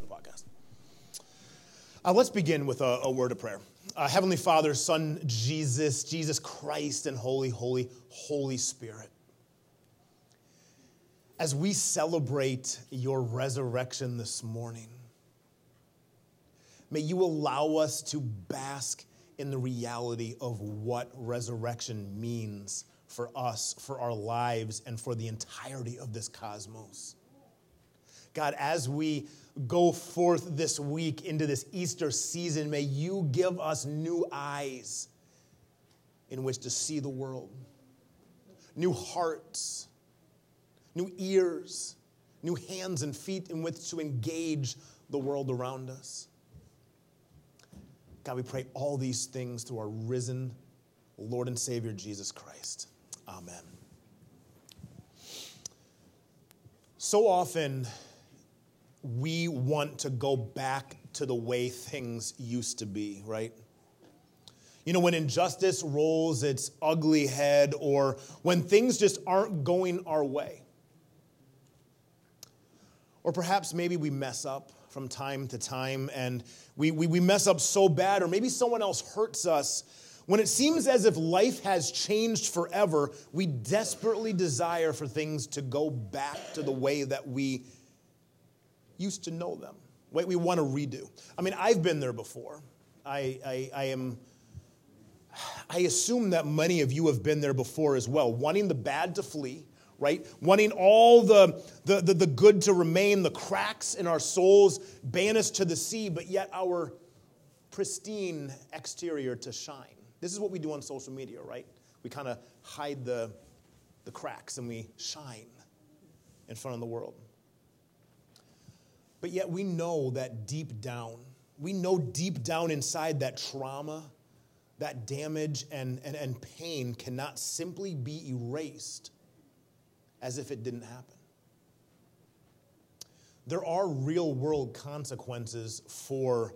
the podcast. Uh, let's begin with a, a word of prayer. Uh, Heavenly Father, Son Jesus, Jesus Christ, and Holy, Holy, Holy Spirit. As we celebrate your resurrection this morning, may you allow us to bask in the reality of what resurrection means for us, for our lives, and for the entirety of this cosmos. God, as we go forth this week into this Easter season, may you give us new eyes in which to see the world, new hearts, new ears, new hands and feet in which to engage the world around us. God, we pray all these things through our risen Lord and Savior Jesus Christ. Amen. So often, we want to go back to the way things used to be, right? You know, when injustice rolls its ugly head or when things just aren't going our way. Or perhaps maybe we mess up from time to time and we, we, we mess up so bad, or maybe someone else hurts us. When it seems as if life has changed forever, we desperately desire for things to go back to the way that we used to know them. Wait, we want to redo. I mean, I've been there before. I, I, I am. I assume that many of you have been there before as well, wanting the bad to flee, right? Wanting all the, the, the, the, good to remain, the cracks in our souls banished to the sea, but yet our pristine exterior to shine. This is what we do on social media, right? We kind of hide the, the cracks and we shine in front of the world. But yet we know that deep down, we know deep down inside that trauma, that damage, and, and, and pain cannot simply be erased as if it didn't happen. There are real world consequences for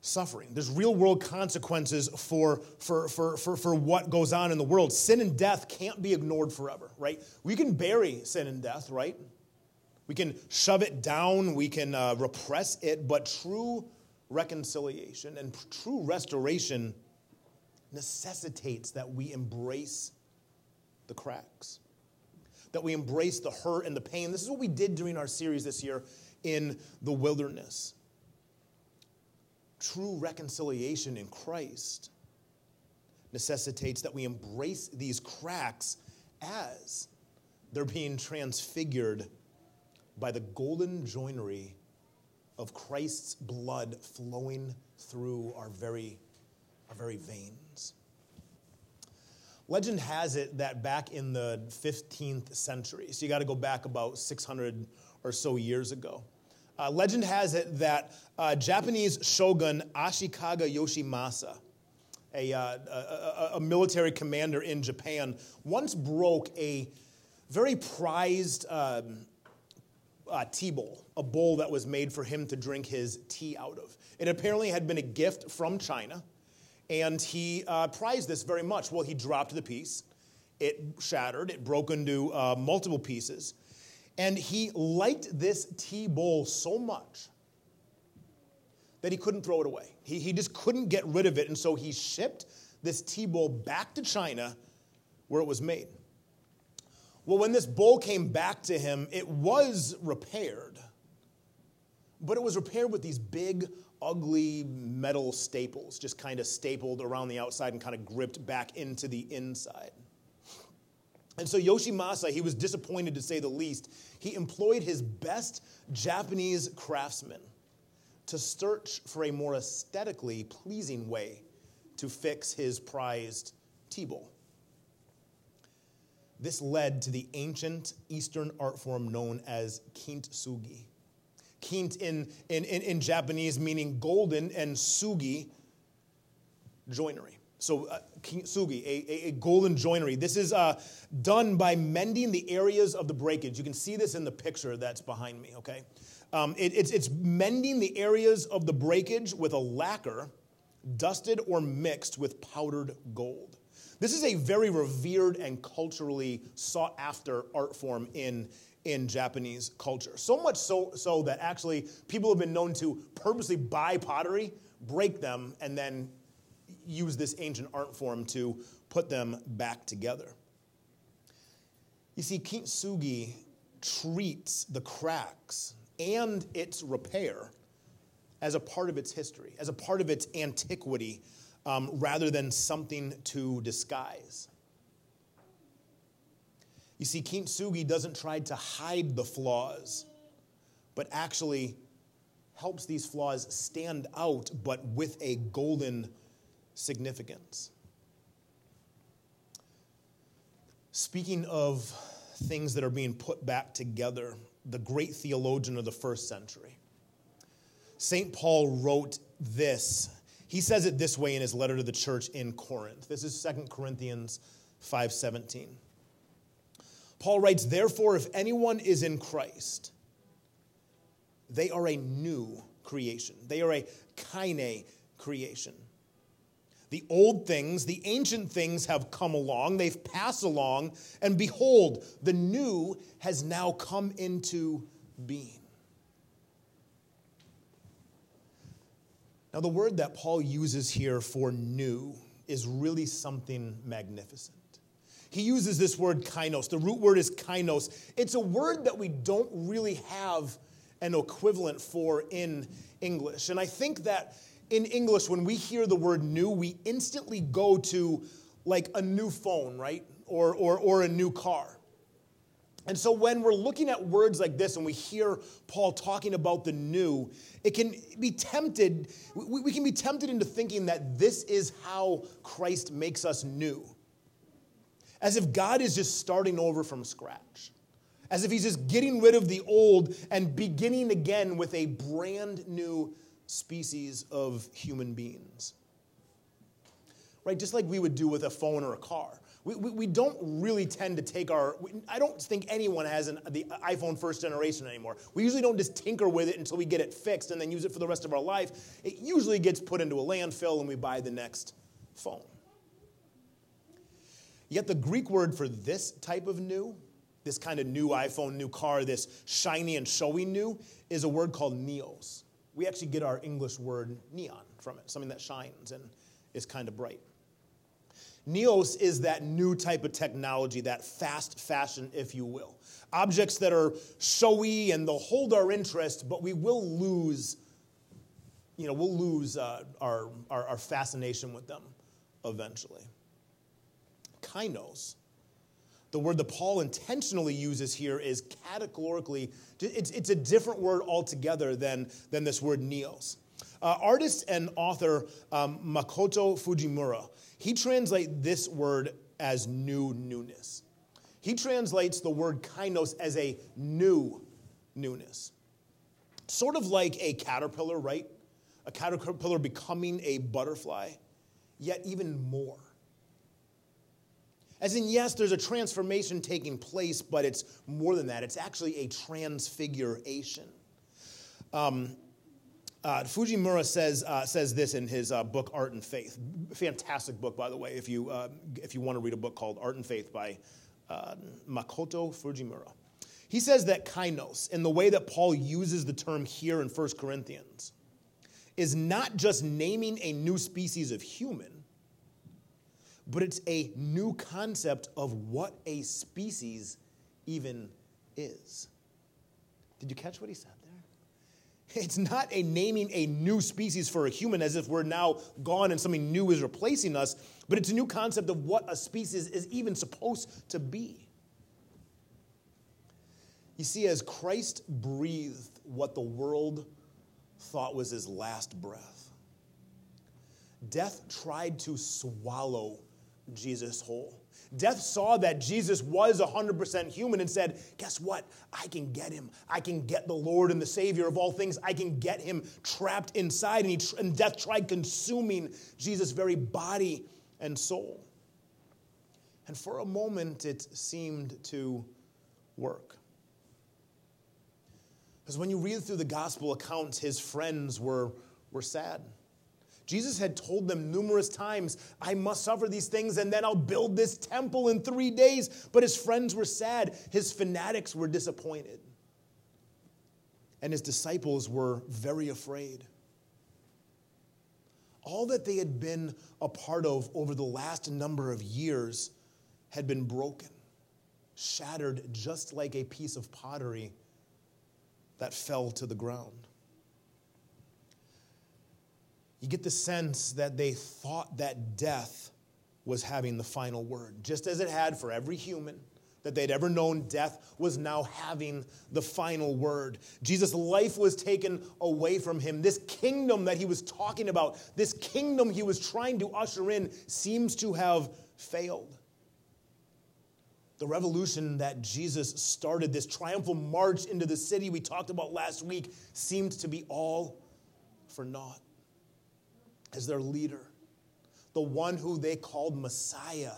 suffering. There's real world consequences for, for, for, for, for what goes on in the world. Sin and death can't be ignored forever, right? We can bury sin and death, right? We can shove it down, we can uh, repress it, but true reconciliation and true restoration necessitates that we embrace the cracks, that we embrace the hurt and the pain. This is what we did during our series this year in the wilderness. True reconciliation in Christ necessitates that we embrace these cracks as they're being transfigured by the golden joinery of Christ's blood flowing through our very, our very veins. Legend has it that back in the 15th century, so you got to go back about 600 or so years ago. Uh, legend has it that uh, Japanese shogun Ashikaga Yoshimasa, a, uh, a, a, military commander in Japan, once broke a very prized um, uh, tea bowl, a bowl that was made for him to drink his tea out of. It apparently had been a gift from China, and he uh, prized this very much. Well, he dropped the piece, it shattered, it broke into uh, multiple pieces, and he liked this tea bowl so much that he couldn't throw it away. He, he just couldn't get rid of it, and so he shipped this tea bowl back to China where it was made. Well, when this bowl came back to him, it was repaired, but it was repaired with these big, ugly metal staples, just kind of stapled around the outside and kind of gripped back into the inside. And so Yoshimasa, he was disappointed to say the least. He employed his best Japanese craftsmen to search for a more aesthetically pleasing way to fix his prized tea bowl. This led to the ancient Eastern art form known as kintsugi. Kint in, in, in, in Japanese meaning golden, and sugi, joinery. So, uh, kintsugi, a, a, a, golden joinery. This is uh, done by mending the areas of the breakage. You can see this in the picture that's behind me, okay? Um, it, it's, it's mending the areas of the breakage with a lacquer dusted or mixed with powdered gold. This is a very revered and culturally sought after art form in, in Japanese culture. So much so, so that actually people have been known to purposely buy pottery, break them, and then use this ancient art form to put them back together. You see, kintsugi treats the cracks and its repair as a part of its history, as a part of its antiquity, um, rather than something to disguise. You see, kintsugi doesn't try to hide the flaws, but actually helps these flaws stand out, but with a golden significance. Speaking of things that are being put back together, the great theologian of the first century, St. Paul wrote this. He says it this way in his letter to the church in Corinth. This is 2 Corinthians 5:17. Paul writes, Therefore, if anyone is in Christ, they are a new creation. They are a kaine creation. The old things, the ancient things have come along, they've passed along, and behold, the new has now come into being. Now, the word that Paul uses here for new is really something magnificent. He uses this word kainos. The root word is kainos. It's a word that we don't really have an equivalent for in English. And I think that in English, when we hear the word new, we instantly go to like a new phone, right? Or, or, or a new car. And so when we're looking at words like this and we hear Paul talking about the new, it can be tempted, we, can be tempted into thinking that this is how Christ makes us new. As if God is just starting over from scratch. As if he's just getting rid of the old and beginning again with a brand new species of human beings. Right? Just like we would do with a phone or a car. We, we, we don't really tend to take our, we, I don't think anyone has an, the iPhone first generation anymore. We usually don't just tinker with it until we get it fixed and then use it for the rest of our life. It usually gets put into a landfill and we buy the next phone. Yet the Greek word for this type of new, this kind of new iPhone, new car, this shiny and showy new, is a word called neos. We actually get our English word neon from it, something that shines and is kind of bright. Neos is that new type of technology, that fast fashion, if you will. Objects that are showy and they'll hold our interest, but we will lose, you know, we'll lose uh, our, our, our fascination with them eventually. Kainos, the word that Paul intentionally uses here is categorically, it's, it's a different word altogether than, than this word neos. Uh, artist and author um, Makoto Fujimura, he translates this word as new newness. He translates the word kainos as a new newness. Sort of like a caterpillar, right? A caterpillar becoming a butterfly, yet even more. As in, yes, there's a transformation taking place, but it's more than that. It's actually a transfiguration. Um, uh, Fujimura says, uh, says this in his uh, book Art and Faith. Fantastic book, by the way, if you, uh, if you want to read a book called Art and Faith by uh, Makoto Fujimura. He says that kainos, in the way that Paul uses the term here in 1 Corinthians, is not just naming a new species of human, but it's a new concept of what a species even is. Did you catch what he said? It's not a naming a new species for a human as if we're now gone and something new is replacing us, but it's a new concept of what a species is even supposed to be. You see, as Christ breathed what the world thought was his last breath, death tried to swallow Jesus whole. Death saw that Jesus was 100% human and said, Guess what? I can get him. I can get the Lord and the Savior of all things. I can get him trapped inside. And, he, and death tried consuming Jesus' very body and soul. And for a moment, it seemed to work. Because when you read through the gospel accounts, his friends were, were sad. Jesus had told them numerous times, I must suffer these things and then I'll build this temple in three days. But his friends were sad, his fanatics were disappointed, and his disciples were very afraid. All that they had been a part of over the last number of years had been broken, shattered just like a piece of pottery that fell to the ground you get the sense that they thought that death was having the final word. Just as it had for every human that they'd ever known, death was now having the final word. Jesus' life was taken away from him. This kingdom that he was talking about, this kingdom he was trying to usher in, seems to have failed. The revolution that Jesus started, this triumphal march into the city we talked about last week, seemed to be all for naught as their leader, the one who they called Messiah,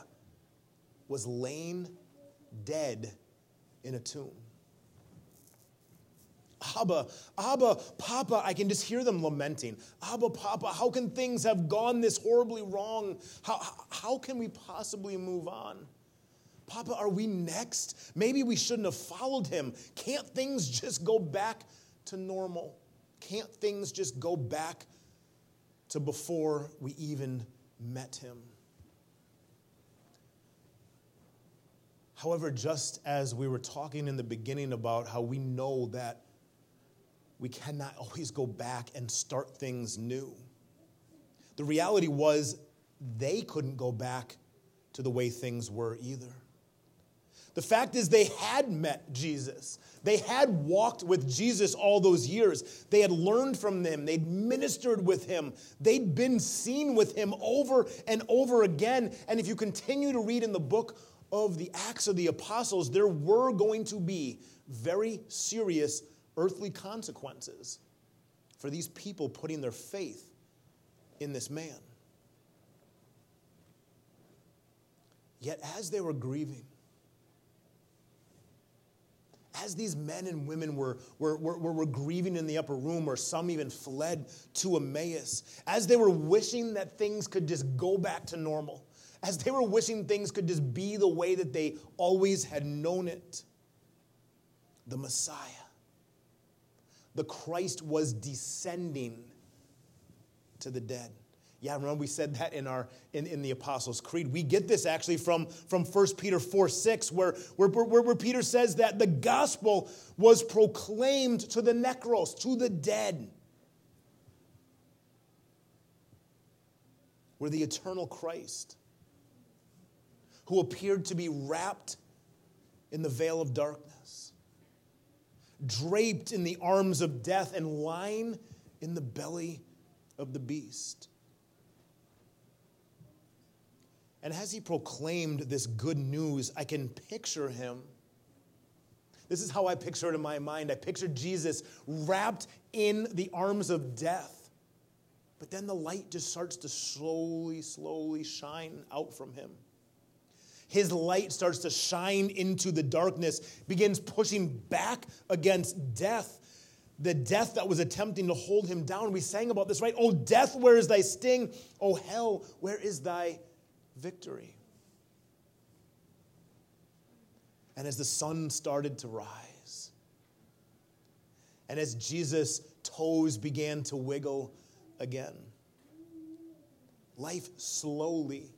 was laying dead in a tomb. Abba, Abba, Papa, I can just hear them lamenting. Abba, Papa, how can things have gone this horribly wrong? How, how can we possibly move on? Papa, are we next? Maybe we shouldn't have followed him. Can't things just go back to normal? Can't things just go back to before we even met him. However, just as we were talking in the beginning about how we know that we cannot always go back and start things new, the reality was they couldn't go back to the way things were either. The fact is, they had met Jesus. They had walked with Jesus all those years. They had learned from him. They'd ministered with him. They'd been seen with him over and over again. And if you continue to read in the book of the Acts of the Apostles, there were going to be very serious earthly consequences for these people putting their faith in this man. Yet, as they were grieving, as these men and women were, were, were, were, grieving in the upper room, or some even fled to Emmaus, as they were wishing that things could just go back to normal, as they were wishing things could just be the way that they always had known it, the Messiah, the Christ was descending to the dead. Yeah, remember we said that in our in, in the Apostles' Creed. We get this actually from, from 1 Peter 4 6, where, where, where, where Peter says that the gospel was proclaimed to the necros, to the dead. Where the eternal Christ, who appeared to be wrapped in the veil of darkness, draped in the arms of death, and lying in the belly of the beast. And as he proclaimed this good news, I can picture him. This is how I picture it in my mind. I picture Jesus wrapped in the arms of death. But then the light just starts to slowly, slowly shine out from him. His light starts to shine into the darkness, begins pushing back against death the death that was attempting to hold him down. We sang about this, right? Oh, death, where is thy sting? Oh, hell, where is thy victory. And as the sun started to rise, and as Jesus' toes began to wiggle again, life slowly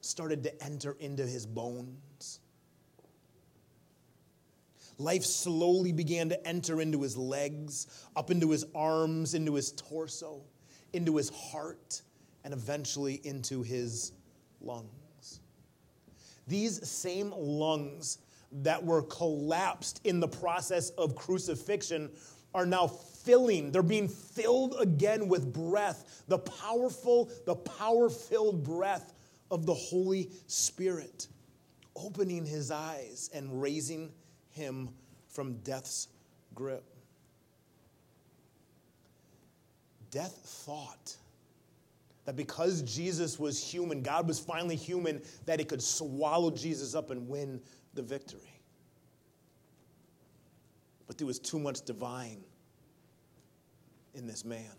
started to enter into his bones. Life slowly began to enter into his legs, up into his arms, into his torso, into his heart, and eventually into his lungs. These same lungs that were collapsed in the process of crucifixion are now filling, they're being filled again with breath, the powerful, the power filled breath of the Holy Spirit, opening his eyes and raising him from death's grip. Death thought that because Jesus was human, God was finally human, that he could swallow Jesus up and win the victory. But there was too much divine in this man.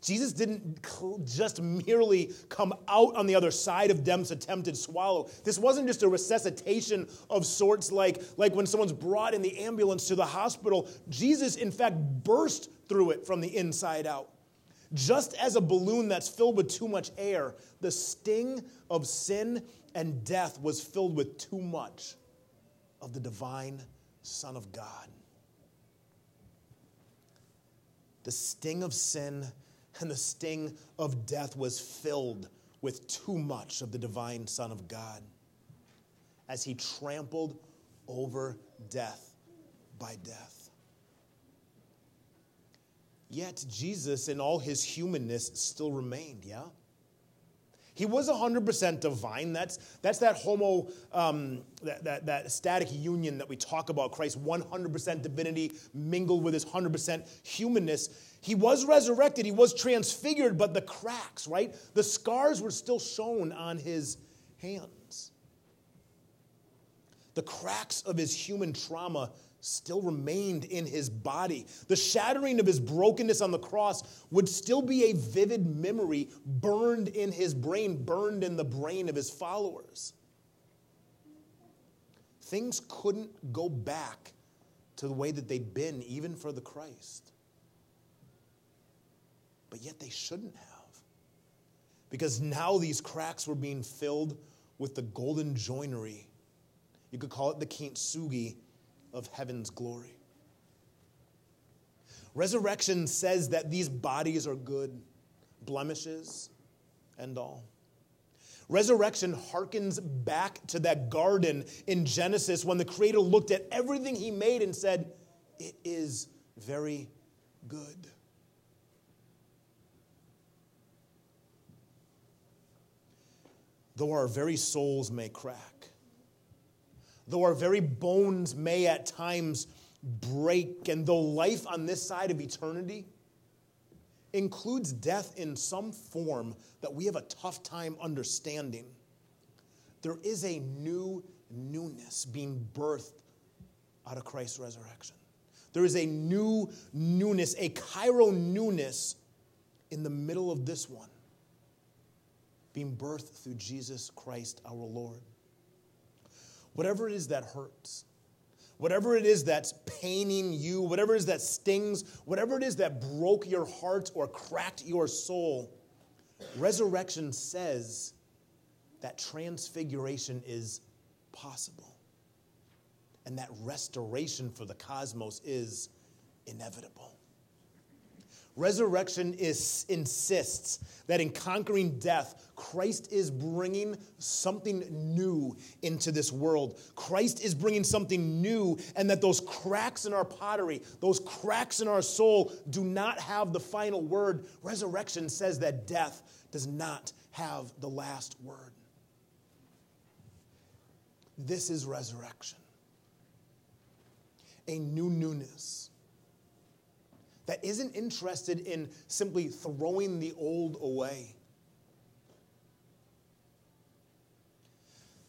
Jesus didn't just merely come out on the other side of Dem's attempted swallow. This wasn't just a resuscitation of sorts like, like when someone's brought in the ambulance to the hospital. Jesus, in fact, burst through it from the inside out. Just as a balloon that's filled with too much air, the sting of sin and death was filled with too much of the divine Son of God. The sting of sin and the sting of death was filled with too much of the divine Son of God as he trampled over death by death. Yet Jesus, in all his humanness, still remained, yeah? He was 100% divine. That's, that's that homo, um, that, that, that static union that we talk about. Christ 100% divinity mingled with his 100% humanness. He was resurrected, he was transfigured, but the cracks, right? The scars were still shown on his hands. The cracks of his human trauma still remained in his body. The shattering of his brokenness on the cross would still be a vivid memory burned in his brain, burned in the brain of his followers. Things couldn't go back to the way that they'd been, even for the Christ. But yet they shouldn't have. Because now these cracks were being filled with the golden joinery. You could call it the kintsugi of heaven's glory. Resurrection says that these bodies are good, blemishes and all. Resurrection harkens back to that garden in Genesis when the Creator looked at everything He made and said, It is very good. Though our very souls may crack, though our very bones may at times break, and though life on this side of eternity includes death in some form that we have a tough time understanding, there is a new newness being birthed out of Christ's resurrection. There is a new newness, a Cairo newness in the middle of this one, being birthed through Jesus Christ our Lord. Whatever it is that hurts, whatever it is that's paining you, whatever it is that stings, whatever it is that broke your heart or cracked your soul, resurrection says that transfiguration is possible. And that restoration for the cosmos is inevitable. Resurrection is, insists that in conquering death, Christ is bringing something new into this world. Christ is bringing something new, and that those cracks in our pottery, those cracks in our soul, do not have the final word. Resurrection says that death does not have the last word. This is resurrection a new newness that isn't interested in simply throwing the old away.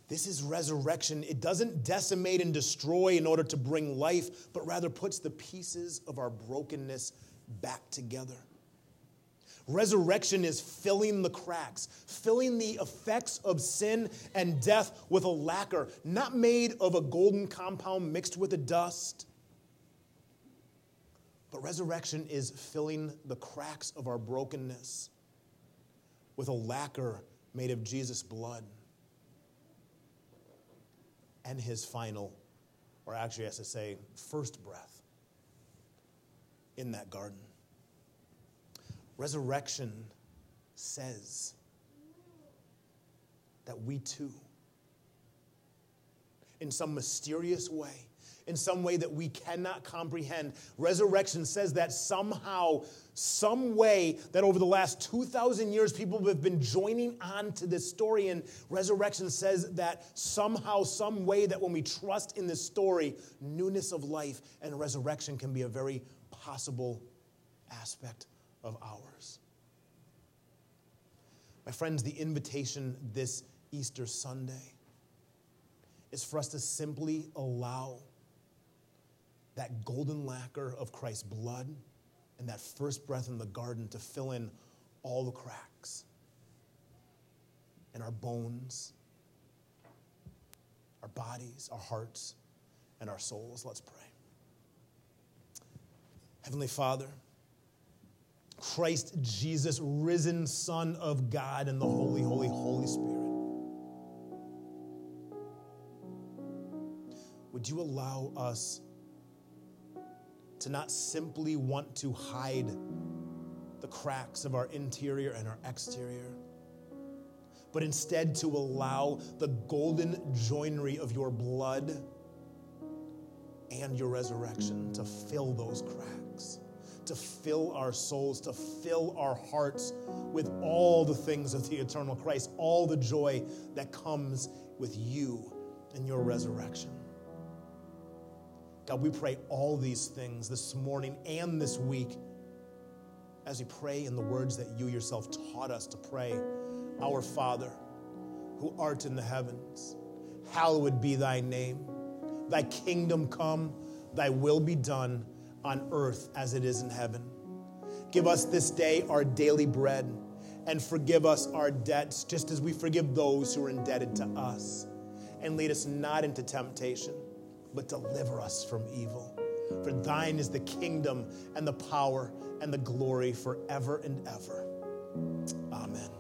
This is resurrection. It doesn't decimate and destroy in order to bring life, but rather puts the pieces of our brokenness back together. Resurrection is filling the cracks, filling the effects of sin and death with a lacquer, not made of a golden compound mixed with a dust, but resurrection is filling the cracks of our brokenness with a lacquer made of Jesus' blood and his final, or actually, has to say, first breath in that garden. Resurrection says that we too, in some mysterious way, in some way that we cannot comprehend. Resurrection says that somehow, some way, that over the last 2,000 years, people have been joining on to this story. And resurrection says that somehow, some way, that when we trust in this story, newness of life and resurrection can be a very possible aspect of ours. My friends, the invitation this Easter Sunday is for us to simply allow that golden lacquer of Christ's blood and that first breath in the garden to fill in all the cracks in our bones, our bodies, our hearts, and our souls. Let's pray. Heavenly Father, Christ Jesus, risen Son of God, and the Holy, Holy, Holy Spirit. Would you allow us to not simply want to hide the cracks of our interior and our exterior, but instead to allow the golden joinery of your blood and your resurrection to fill those cracks, to fill our souls, to fill our hearts with all the things of the eternal Christ, all the joy that comes with you and your resurrection. God, we pray all these things this morning and this week as we pray in the words that you yourself taught us to pray. Our Father, who art in the heavens, hallowed be thy name. Thy kingdom come, thy will be done on earth as it is in heaven. Give us this day our daily bread and forgive us our debts just as we forgive those who are indebted to us. And lead us not into temptation but deliver us from evil. For thine is the kingdom and the power and the glory forever and ever. Amen.